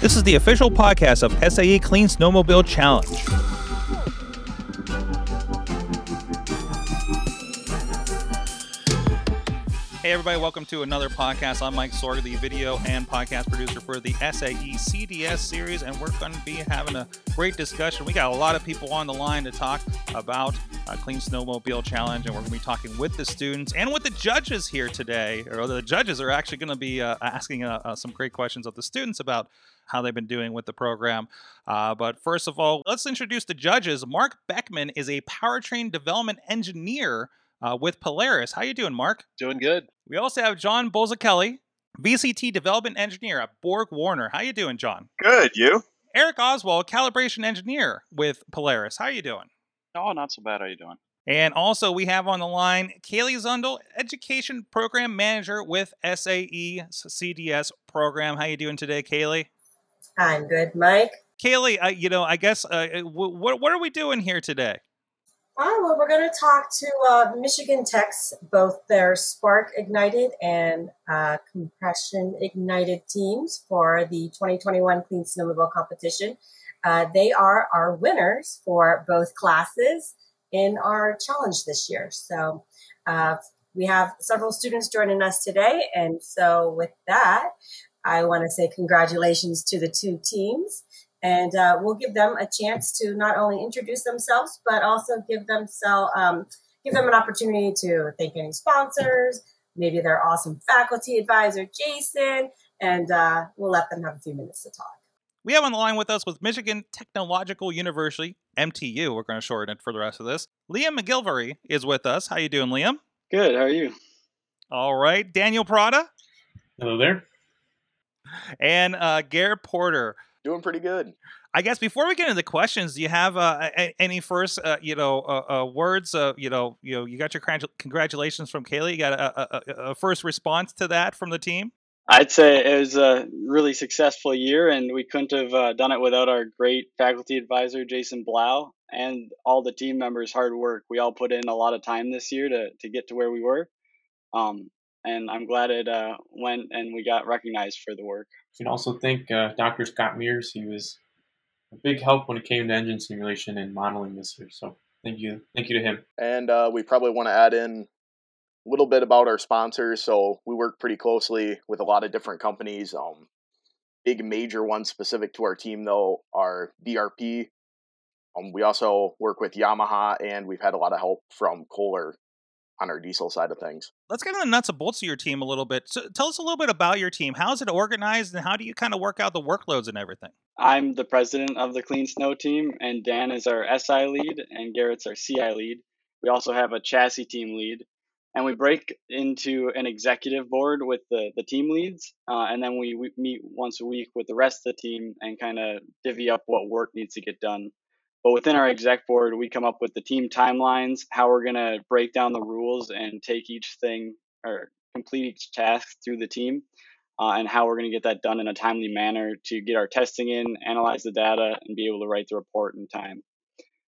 This is the official podcast of SAE Clean Snowmobile Challenge. Hey, everybody, welcome to another podcast. I'm Mike Sorg, the video and podcast producer for the SAE CDS series, and we're going to be having a great discussion. We got a lot of people on the line to talk about a Clean Snowmobile Challenge, and we're going to be talking with the students and with the judges here today. Or the judges are actually going to be uh, asking uh, uh, some great questions of the students about how they've been doing with the program. Uh, but first of all, let's introduce the judges. Mark Beckman is a powertrain development engineer uh, with Polaris. How you doing, Mark? Doing good. We also have John Bozakelli, VCT development engineer at Borg Warner. How you doing, John? Good. You? Eric Oswald, calibration engineer with Polaris. How you doing? Oh, not so bad. How you doing? And also, we have on the line Kaylee Zundel, Education Program Manager with SAE CDS program. How you doing today, Kaylee? I'm good, Mike. Kaylee, uh, you know, I guess uh, w- what what are we doing here today? Oh, well, we're going to talk to uh, Michigan Tech's both their Spark Ignited and uh, Compression Ignited teams for the 2021 Clean Snowmobile Competition. Uh, they are our winners for both classes in our challenge this year. So uh, we have several students joining us today. And so with that, I want to say congratulations to the two teams and uh, we'll give them a chance to not only introduce themselves but also give them um, give them an opportunity to thank any sponsors. Maybe their awesome faculty advisor jason and uh, we'll let them have a few minutes to talk. We have on the line with us with michigan technological university mtu we're going to shorten it for the rest of this. Liam mcgilvery is with us. How you doing liam? Good. How are you? All right. Daniel prada? Hello there. And uh, garrett porter Doing pretty good. I guess before we get into the questions, do you have uh, any first, uh, you know, uh, uh words? you know, you know, you got your congratulations from Kaylee. You got a, a, a, first response to that from the team? I'd say it was a really successful year, and we couldn't have uh, done it without our great faculty advisor, Jason Blau, and all the team members' hard work. We all put in a lot of time this year to to get to where we were. Um, and I'm glad it uh, went and we got recognized for the work. You can also thank uh, Dr. Scott Mears. He was a big help when it came to engine simulation and modeling this year. So thank you, thank you to him. And uh, we probably want to add in a little bit about our sponsors. So we work pretty closely with a lot of different companies. Um, big major ones specific to our team though are BRP. Um, we also work with Yamaha, and we've had a lot of help from Kohler on our diesel side of things. Let's get into the nuts and bolts of your team a little bit. So tell us a little bit about your team. How is it organized, and how do you kind of work out the workloads and everything? I'm the president of the Clean Snow team, and Dan is our SI lead, and Garrett's our CI lead. We also have a chassis team lead, and we break into an executive board with the, the team leads, uh, and then we, we meet once a week with the rest of the team and kind of divvy up what work needs to get done. But within our exec board, we come up with the team timelines, how we're going to break down the rules and take each thing or complete each task through the team, uh, and how we're going to get that done in a timely manner to get our testing in, analyze the data, and be able to write the report in time.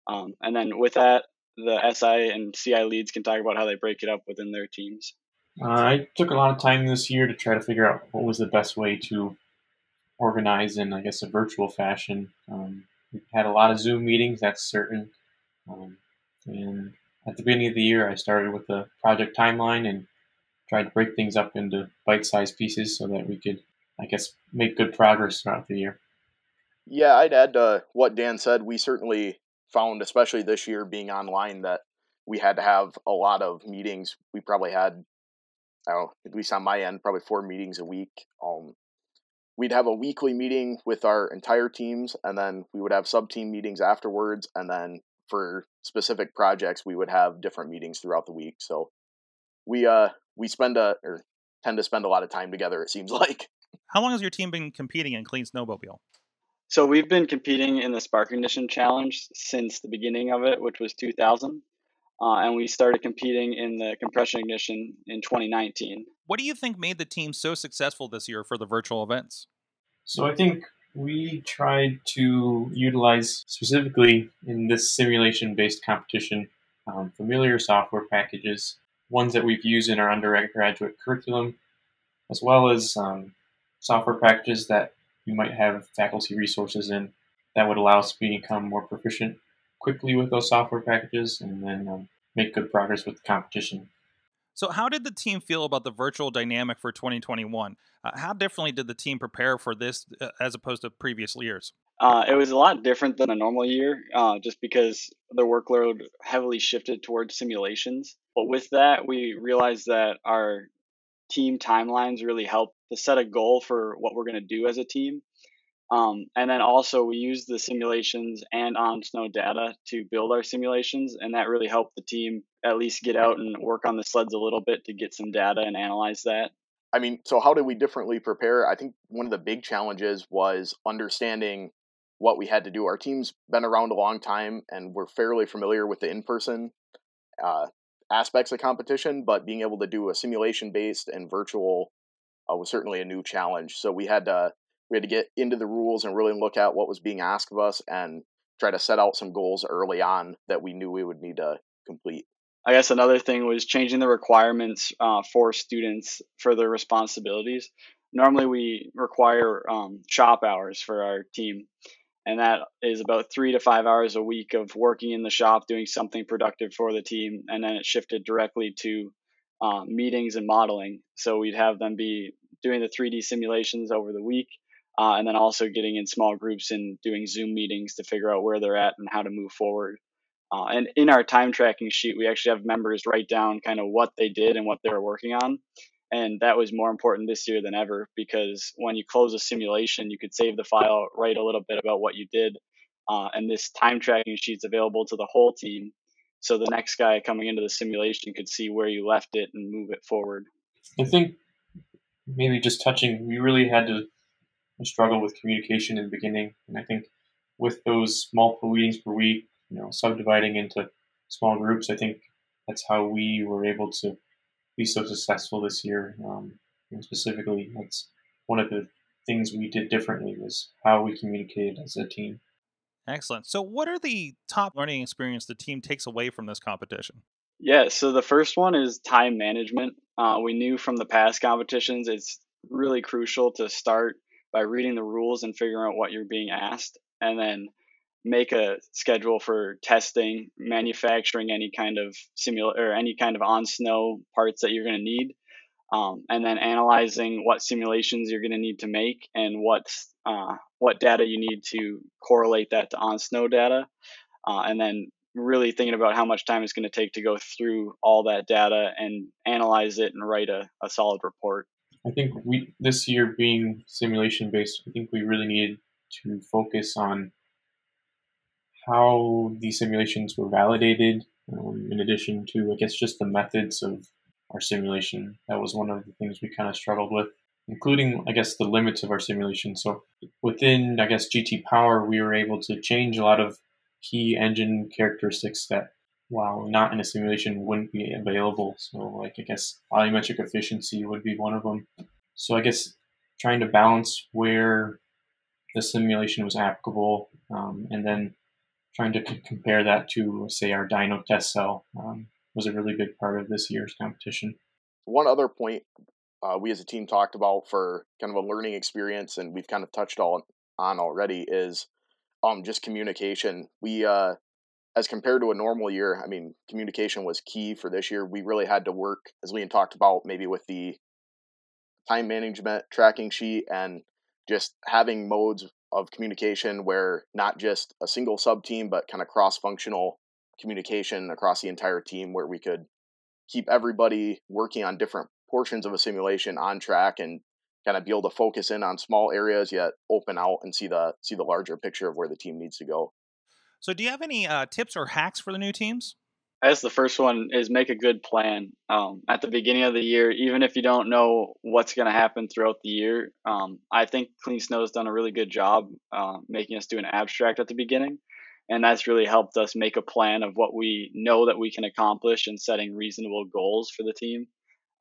Um, and then with that, the SI and CI leads can talk about how they break it up within their teams. Uh, I took a lot of time this year to try to figure out what was the best way to organize in, I guess, a virtual fashion. Um, we had a lot of Zoom meetings, that's certain. Um, and at the beginning of the year, I started with the project timeline and tried to break things up into bite-sized pieces so that we could, I guess, make good progress throughout the year. Yeah, I'd add to what Dan said. We certainly found, especially this year being online, that we had to have a lot of meetings. We probably had, I don't know, at least on my end, probably four meetings a week. Um, we'd have a weekly meeting with our entire teams and then we would have sub team meetings afterwards and then for specific projects we would have different meetings throughout the week. So we uh we spend a or tend to spend a lot of time together it seems like. How long has your team been competing in clean snowmobile? So we've been competing in the spark ignition challenge since the beginning of it which was 2000 uh, and we started competing in the compression ignition in 2019. What do you think made the team so successful this year for the virtual events? So I think we tried to utilize specifically in this simulation based competition um, familiar software packages, ones that we've used in our undergraduate curriculum, as well as um, software packages that we might have faculty resources in that would allow us to become more proficient quickly with those software packages and then um, make good progress with the competition. So, how did the team feel about the virtual dynamic for 2021? Uh, how differently did the team prepare for this uh, as opposed to previous years? Uh, it was a lot different than a normal year, uh, just because the workload heavily shifted towards simulations. But with that, we realized that our team timelines really help to set a goal for what we're going to do as a team. Um, and then also we use the simulations and on snow data to build our simulations, and that really helped the team at least get out and work on the sleds a little bit to get some data and analyze that. I mean, so how did we differently prepare? I think one of the big challenges was understanding what we had to do. Our team's been around a long time, and we're fairly familiar with the in-person uh, aspects of competition, but being able to do a simulation-based and virtual uh, was certainly a new challenge. So we had to we had to get into the rules and really look at what was being asked of us and try to set out some goals early on that we knew we would need to complete. I guess another thing was changing the requirements uh, for students for their responsibilities. Normally, we require um, shop hours for our team, and that is about three to five hours a week of working in the shop, doing something productive for the team, and then it shifted directly to uh, meetings and modeling. So we'd have them be doing the 3D simulations over the week, uh, and then also getting in small groups and doing Zoom meetings to figure out where they're at and how to move forward. Uh, and in our time tracking sheet, we actually have members write down kind of what they did and what they were working on. And that was more important this year than ever because when you close a simulation, you could save the file, write a little bit about what you did. Uh, and this time tracking sheet's available to the whole team. So the next guy coming into the simulation could see where you left it and move it forward. I think maybe just touching, we really had to struggle with communication in the beginning. And I think with those multiple meetings per week, you know, subdividing into small groups, I think that's how we were able to be so successful this year. Um, specifically, that's one of the things we did differently was how we communicated as a team. Excellent. So, what are the top learning experience the team takes away from this competition? Yeah, so the first one is time management. Uh, we knew from the past competitions it's really crucial to start by reading the rules and figuring out what you're being asked, and then make a schedule for testing, manufacturing any kind of simula or any kind of on snow parts that you're going to need, um, and then analyzing what simulations you're going to need to make and what uh, what data you need to correlate that to on snow data, uh, and then really thinking about how much time it's going to take to go through all that data and analyze it and write a, a solid report. I think we this year being simulation based, I think we really needed to focus on how these simulations were validated. Um, in addition to, I guess, just the methods of our simulation. That was one of the things we kind of struggled with, including, I guess, the limits of our simulation. So within, I guess, GT Power, we were able to change a lot of key engine characteristics that while not in a simulation wouldn't be available. So like I guess volumetric efficiency would be one of them. So I guess trying to balance where the simulation was applicable um, and then trying to c- compare that to say our dyno test cell um, was a really big part of this year's competition. One other point uh, we as a team talked about for kind of a learning experience, and we've kind of touched all on already, is um just communication. We uh, as compared to a normal year, I mean, communication was key for this year. We really had to work, as Liam talked about, maybe with the time management tracking sheet and just having modes of communication where not just a single sub team, but kind of cross functional communication across the entire team where we could keep everybody working on different portions of a simulation on track and kind of be able to focus in on small areas yet open out and see the see the larger picture of where the team needs to go. So, do you have any uh, tips or hacks for the new teams? I guess the first one is make a good plan um, at the beginning of the year, even if you don't know what's going to happen throughout the year. Um, I think Clean Snow has done a really good job uh, making us do an abstract at the beginning, and that's really helped us make a plan of what we know that we can accomplish and setting reasonable goals for the team.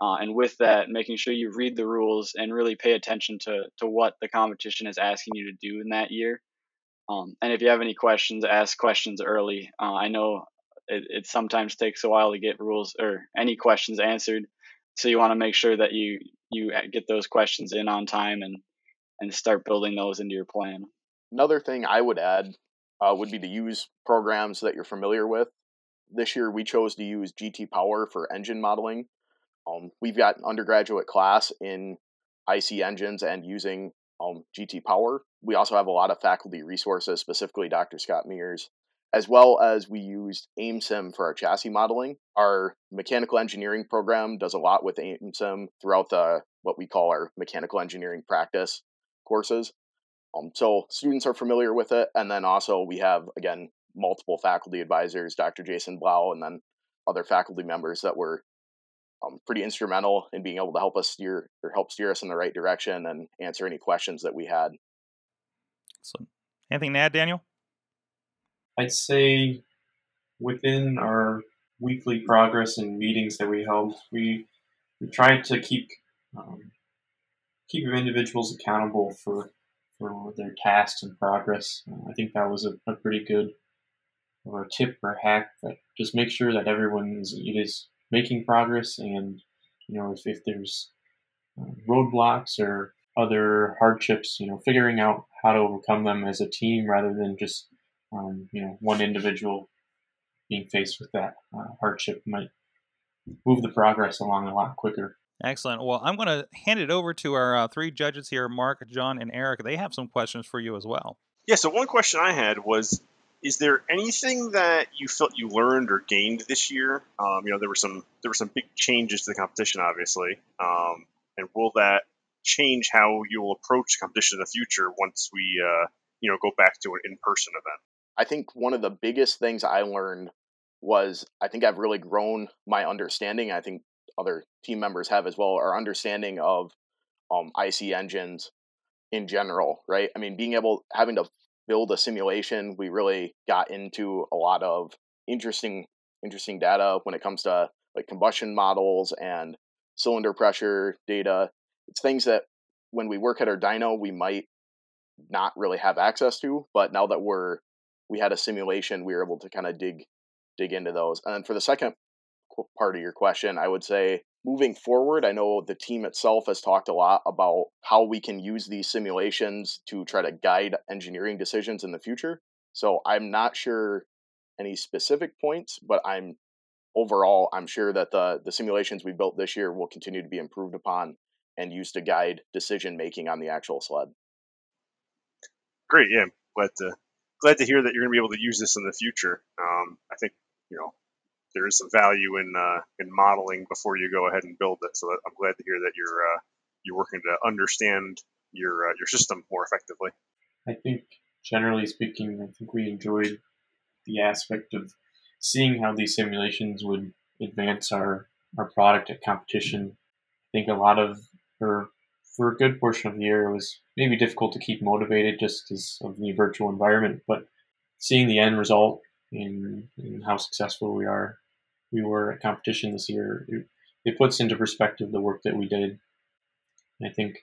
Uh, and with that, making sure you read the rules and really pay attention to to what the competition is asking you to do in that year. Um, and if you have any questions, ask questions early. Uh, I know it, it, sometimes takes a while to get rules or any questions answered, so you want to make sure that you you get those questions in on time and and start building those into your plan. Another thing I would add uh, would be to use programs that you're familiar with. This year, we chose to use GT Power for engine modeling. Um, we've got an undergraduate class in IC engines and using um, GT Power. We also have a lot of faculty resources, specifically Dr. Scott Mears, as well as we used AIMSIM for our chassis modeling. Our mechanical engineering program does a lot with AIMSIM throughout the what we call our mechanical engineering practice courses. Um, so students are familiar with it, and then also we have again multiple faculty advisors, Dr. Jason Blau, and then other faculty members that were um, pretty instrumental in being able to help us steer or help steer us in the right direction and answer any questions that we had. So, anything to add, Daniel? I'd say within our weekly progress and meetings that we held, we we tried to keep um, keep individuals accountable for for their tasks and progress. Uh, I think that was a, a pretty good or a tip or hack that just make sure that everyone is it is making progress and you know if, if there's uh, roadblocks or other hardships you know figuring out how to overcome them as a team rather than just um, you know one individual being faced with that uh, hardship might move the progress along a lot quicker Excellent. Well, I'm going to hand it over to our uh, three judges here, Mark, John, and Eric. They have some questions for you as well. Yeah, so one question I had was is there anything that you felt you learned or gained this year? Um, you know, there were some there were some big changes to the competition, obviously, um, and will that change how you will approach the competition in the future once we uh, you know go back to an in person event? I think one of the biggest things I learned was I think I've really grown my understanding. I think other team members have as well, our understanding of um, IC engines in general, right? I mean, being able having to build a simulation, we really got into a lot of interesting interesting data when it comes to like combustion models and cylinder pressure data. It's things that when we work at our dyno, we might not really have access to, but now that we're we had a simulation, we were able to kind of dig dig into those. And then for the second part of your question, I would say moving forward, I know the team itself has talked a lot about how we can use these simulations to try to guide engineering decisions in the future. So I'm not sure any specific points, but I'm overall I'm sure that the the simulations we built this year will continue to be improved upon and used to guide decision making on the actual sled. Great, yeah, glad to glad to hear that you're going to be able to use this in the future. Um, I think you know there is some value in uh, in modeling before you go ahead and build it. So I'm glad to hear that you're uh, you're working to understand your uh, your system more effectively. I think generally speaking, I think we enjoyed the aspect of seeing how these simulations would advance our our product at competition. I think a lot of or for a good portion of the year it was maybe difficult to keep motivated just because of the virtual environment, but seeing the end result in how successful we are. We were at competition this year. It, it puts into perspective the work that we did. And I think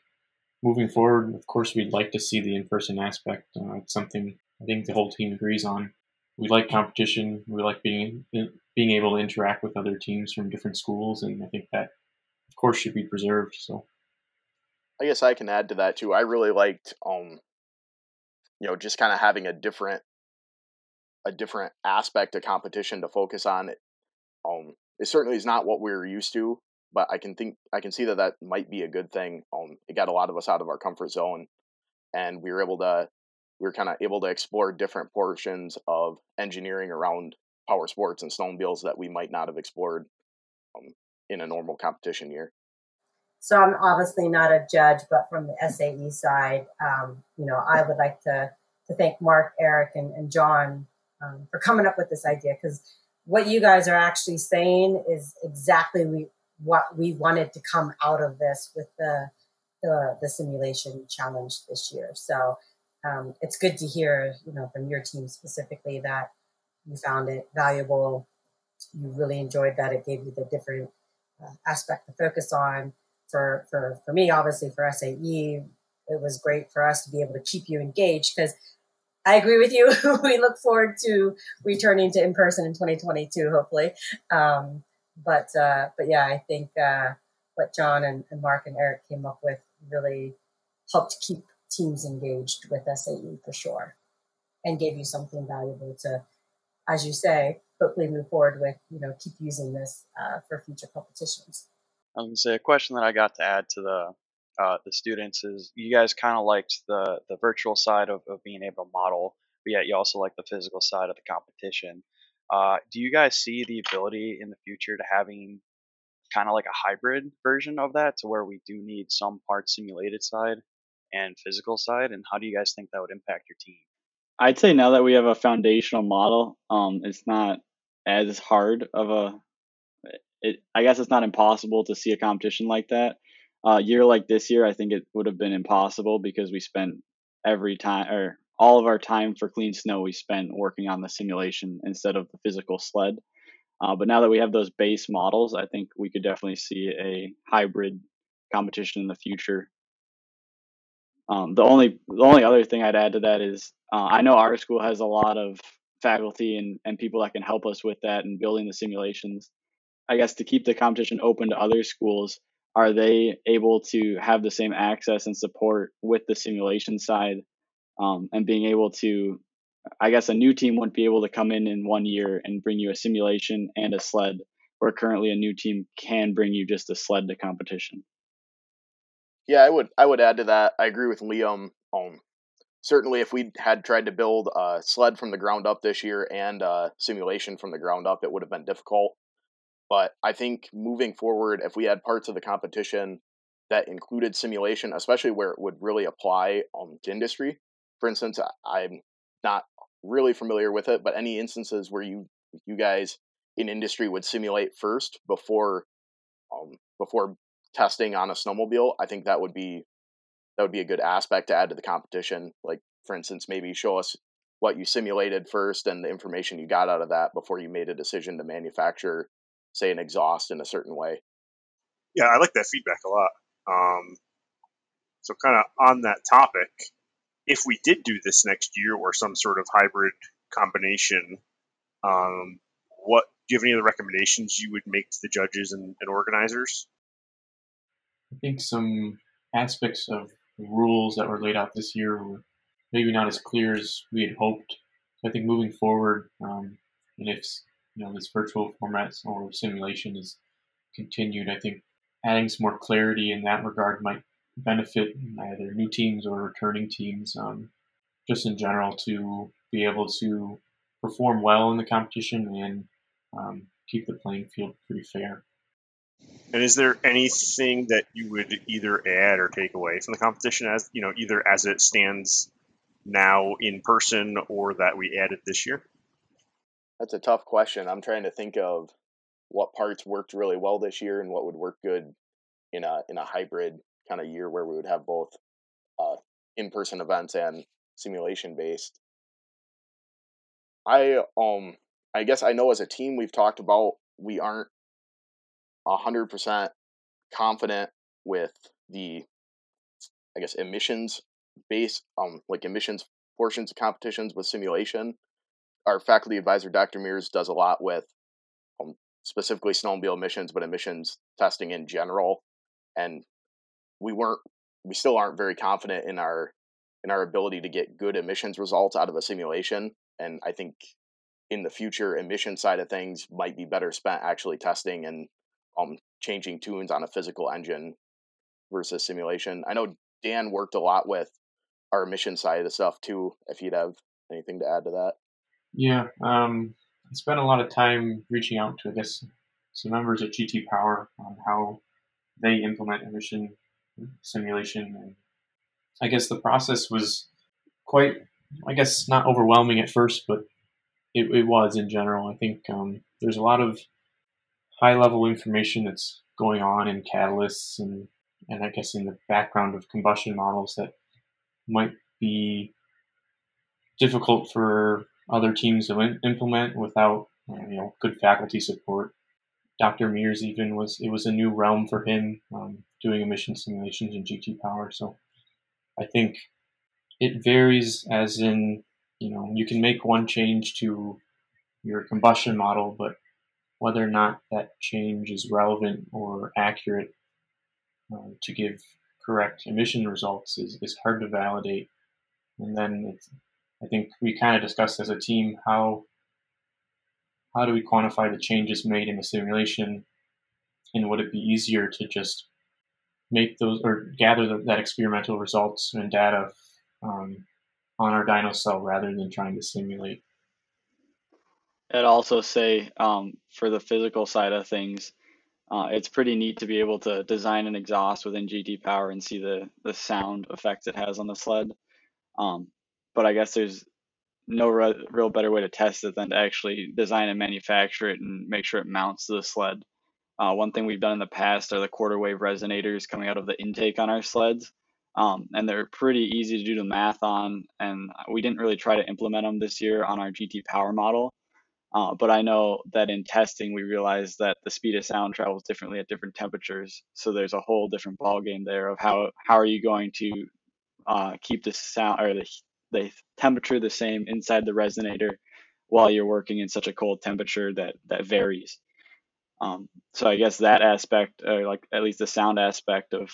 moving forward, of course, we'd like to see the in-person aspect. Uh, it's something I think the whole team agrees on. We like competition. We like being being able to interact with other teams from different schools, and I think that, of course, should be preserved. So, I guess I can add to that too. I really liked, um, you know, just kind of having a different a different aspect of competition to focus on. It certainly is not what we're used to, but I can think I can see that that might be a good thing. Um, it got a lot of us out of our comfort zone, and we were able to we were kind of able to explore different portions of engineering around power sports and snowmobiles that we might not have explored um, in a normal competition year. So I'm obviously not a judge, but from the SAE side, um, you know, I would like to to thank Mark, Eric, and, and John um, for coming up with this idea because what you guys are actually saying is exactly we, what we wanted to come out of this with the the, the simulation challenge this year. So um, it's good to hear, you know, from your team specifically that you found it valuable. You really enjoyed that. It gave you the different uh, aspect to focus on. For for for me, obviously for SAE, it was great for us to be able to keep you engaged because I agree with you. we look forward to returning to in person in 2022, hopefully. Um, but uh, but yeah, I think uh, what John and, and, Mark and Eric came up with really helped keep teams engaged with SAE for sure and gave you something valuable to, as you say, hopefully move forward with, you know, keep using this uh, for future competitions. I was gonna say a question that I got to add to the uh, the students is you guys kind of liked the the virtual side of, of being able to model, but yet you also like the physical side of the competition. Uh, do you guys see the ability in the future to having kind of like a hybrid version of that to where we do need some part simulated side and physical side? And how do you guys think that would impact your team? I'd say now that we have a foundational model, um, it's not as hard of a. It, I guess it's not impossible to see a competition like that. Uh, year like this year, I think it would have been impossible because we spent every time or all of our time for clean snow we spent working on the simulation instead of the physical sled. Uh, but now that we have those base models, I think we could definitely see a hybrid competition in the future. Um, the only the only other thing I'd add to that is uh, I know our school has a lot of faculty and, and people that can help us with that and building the simulations. I guess to keep the competition open to other schools, are they able to have the same access and support with the simulation side um, and being able to I guess a new team wouldn't be able to come in in one year and bring you a simulation and a sled, where currently a new team can bring you just a sled to competition. Yeah, I would I would add to that. I agree with Liam. Um, certainly, if we had tried to build a sled from the ground up this year and a simulation from the ground up, it would have been difficult. But I think moving forward, if we had parts of the competition that included simulation, especially where it would really apply um, to industry, for instance, I'm not really familiar with it, but any instances where you you guys in industry would simulate first before um, before testing on a snowmobile, I think that would be that would be a good aspect to add to the competition. Like for instance, maybe show us what you simulated first and the information you got out of that before you made a decision to manufacture, say, an exhaust in a certain way. Yeah, I like that feedback a lot. Um, so, kind of on that topic, if we did do this next year or some sort of hybrid combination, um, what do you have any other recommendations you would make to the judges and, and organizers? I think some aspects of the rules that were laid out this year were maybe not as clear as we had hoped. I think moving forward, um, and if you know this virtual format or simulation is continued, I think adding some more clarity in that regard might benefit either new teams or returning teams, um, just in general, to be able to perform well in the competition and um, keep the playing field pretty fair. And is there anything that you would either add or take away from the competition as you know, either as it stands now in person or that we added this year? That's a tough question. I'm trying to think of what parts worked really well this year and what would work good in a in a hybrid kind of year where we would have both uh, in-person events and simulation based. I um I guess I know as a team we've talked about we aren't hundred percent confident with the I guess emissions base um like emissions portions of competitions with simulation. Our faculty advisor Dr. Mears does a lot with um, specifically snowmobile emissions, but emissions testing in general. And we weren't we still aren't very confident in our in our ability to get good emissions results out of a simulation and i think in the future emission side of things might be better spent actually testing and um, changing tunes on a physical engine versus simulation i know dan worked a lot with our emission side of the stuff too if you'd have anything to add to that yeah um, i spent a lot of time reaching out to i guess some members at gt power on how they implement emission simulation. And I guess the process was quite, I guess, not overwhelming at first, but it, it was in general. I think um, there's a lot of high level information that's going on in catalysts and, and I guess in the background of combustion models that might be difficult for other teams to implement without you know good faculty support. Dr. Mears even was it was a new realm for him. Um, doing emission simulations in GT Power. So I think it varies as in, you know, you can make one change to your combustion model, but whether or not that change is relevant or accurate uh, to give correct emission results is, is hard to validate. And then I think we kind of discussed as a team how how do we quantify the changes made in the simulation, and would it be easier to just make those or gather the, that experimental results and data um, on our dyno cell rather than trying to simulate? I'd also say um, for the physical side of things, uh, it's pretty neat to be able to design an exhaust within GT Power and see the the sound effects it has on the sled. Um, but I guess there's no re- real better way to test it than to actually design and manufacture it and make sure it mounts to the sled. Uh, one thing we've done in the past are the quarter wave resonators coming out of the intake on our sleds. Um, and they're pretty easy to do the math on. And we didn't really try to implement them this year on our GT Power model. Uh, but I know that in testing, we realized that the speed of sound travels differently at different temperatures. So there's a whole different ballgame there of how how are you going to uh, keep the sound or the the temperature the same inside the resonator while you're working in such a cold temperature that that varies. Um, so I guess that aspect, uh, like at least the sound aspect of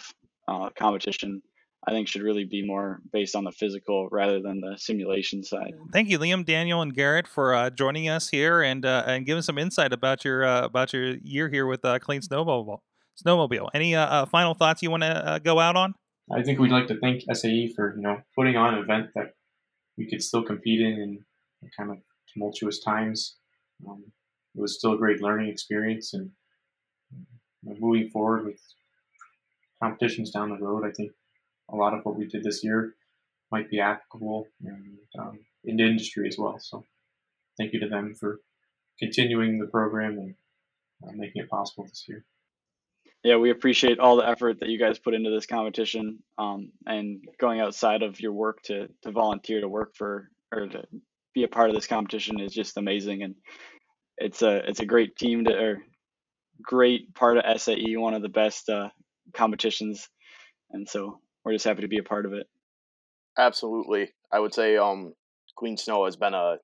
uh, competition, I think should really be more based on the physical rather than the simulation side. Thank you, Liam, Daniel, and Garrett for uh, joining us here and uh, and giving some insight about your uh, about your year here with uh, Clean Snowmobile. Snowmobile. Any uh, uh, final thoughts you want to go out on? I think we'd like to thank SAE for you know putting on an event that we could still compete in in kind of tumultuous times. Um, it was still a great learning experience, and you know, moving forward with competitions down the road, I think a lot of what we did this year might be applicable and, um, in the industry as well. So thank you to them for continuing the program and uh, making it possible this year. Yeah, we appreciate all the effort that you guys put into this competition um, and going outside of your work to, to volunteer to work for or to be a part of this competition is just amazing. And it's a it's a great team to or great part of SAE, one of the best uh, competitions. And so we're just happy to be a part of it. Absolutely. I would say um, Clean Snow has been a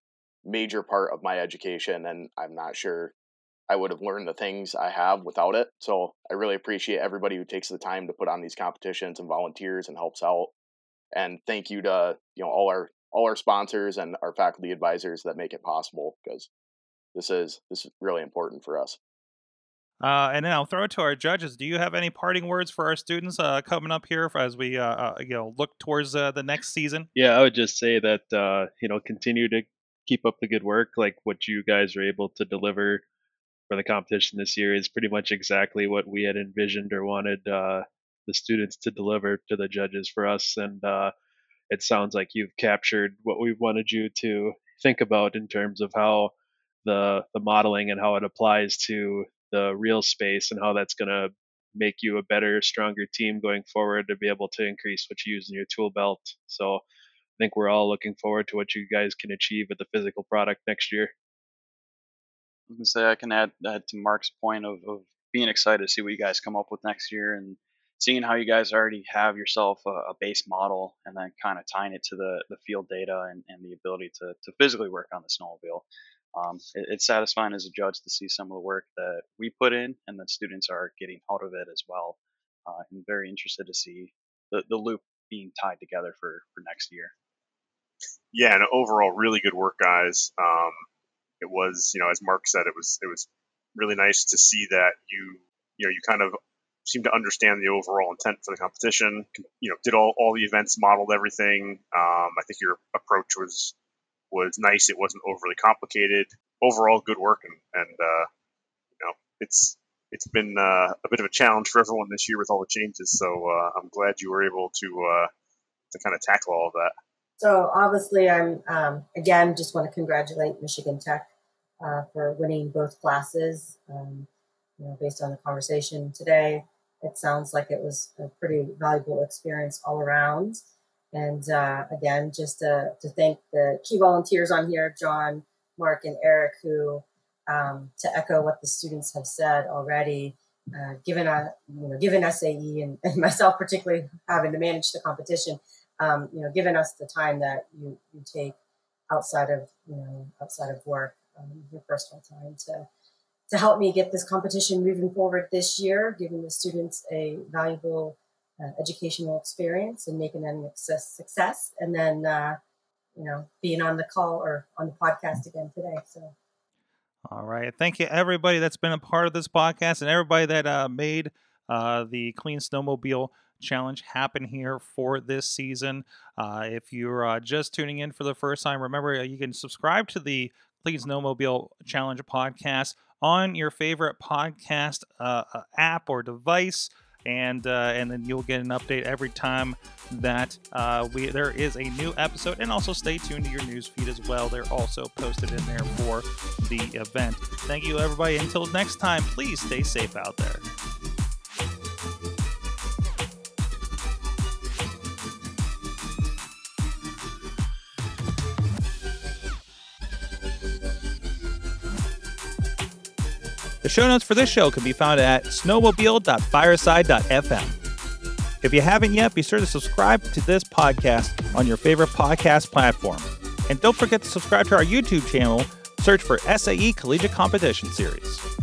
major part of my education, and I'm not sure I would have learned the things I have without it. So I really appreciate everybody who takes the time to put on these competitions and volunteers and helps out. And thank you to you know all our all our sponsors and our faculty advisors that make it possible because this is this is really important for us. Uh, and then I'll throw it to our judges. Do you have any parting words for our students uh, coming up here as we, uh, uh you know, look towards uh, the next season? Yeah, I would just say that uh, you know, continue to keep up the good work. Like what you guys are able to deliver for the competition this year is pretty much exactly what we had envisioned or wanted uh, the students to deliver to the judges for us. And uh, it sounds like you've captured what we wanted you to think about in terms of how the the modeling and how it applies to the real space and how that's going to make you a better, stronger team going forward to be able to increase what you use in your tool belt. So I think we're all looking forward to what you guys can achieve with the physical product next year. I can say I can add that to Mark's point of, of being excited to see what you guys come up with next year and seeing how you guys already have yourself a, a base model and then kind of tying it to the, the field data and, and the ability to, to physically work on the snowmobile um, it, it's satisfying as a judge to see some of the work that we put in and that students are getting out of it as well. Uh, I'm very interested to see the, the loop being tied together for, for next year. Yeah, and overall, really good work, guys. Um, it was, you know, as Mark said, it was it was really nice to see that you, you know, you kind of seem to understand the overall intent for the competition. You know, did all, all the events, modeled everything. Um, I think your approach was was nice. It wasn't overly complicated. Overall, good work, and, and uh, you know, it's it's been uh, a bit of a challenge for everyone this year with all the changes. So uh, I'm glad you were able to uh, to kind of tackle all of that. So obviously, I'm um, again just want to congratulate Michigan Tech uh, for winning both classes. Um, you know, based on the conversation today, it sounds like it was a pretty valuable experience all around. And uh, again, just to, to thank the key volunteers on here, John, Mark, and Eric, who, um, to echo what the students have said already, uh, given a you know given SAE and, and, myself particularly having to manage the competition, um, you know, given us the time that you, you take outside of you know outside of work, um, your personal time to to help me get this competition moving forward this year, giving the students a valuable uh, educational experience and making it a success. And then, uh, you know, being on the call or on the podcast again today. So. All right. Thank you, everybody that's been a part of this podcast and everybody that uh, made uh, the Clean Snowmobile Challenge happen here for this season. Uh, if you're uh, just tuning in for the first time, remember uh, you can subscribe to the Clean Snowmobile Challenge podcast on your favorite podcast uh, app or device and uh, and then you'll get an update every time that uh, we there is a new episode. And also stay tuned to your news feed as well. They're also posted in there for the event. Thank you, everybody. Until next time, please stay safe out there. The show notes for this show can be found at snowmobile.fireside.fm. If you haven't yet, be sure to subscribe to this podcast on your favorite podcast platform. And don't forget to subscribe to our YouTube channel. Search for SAE Collegiate Competition Series.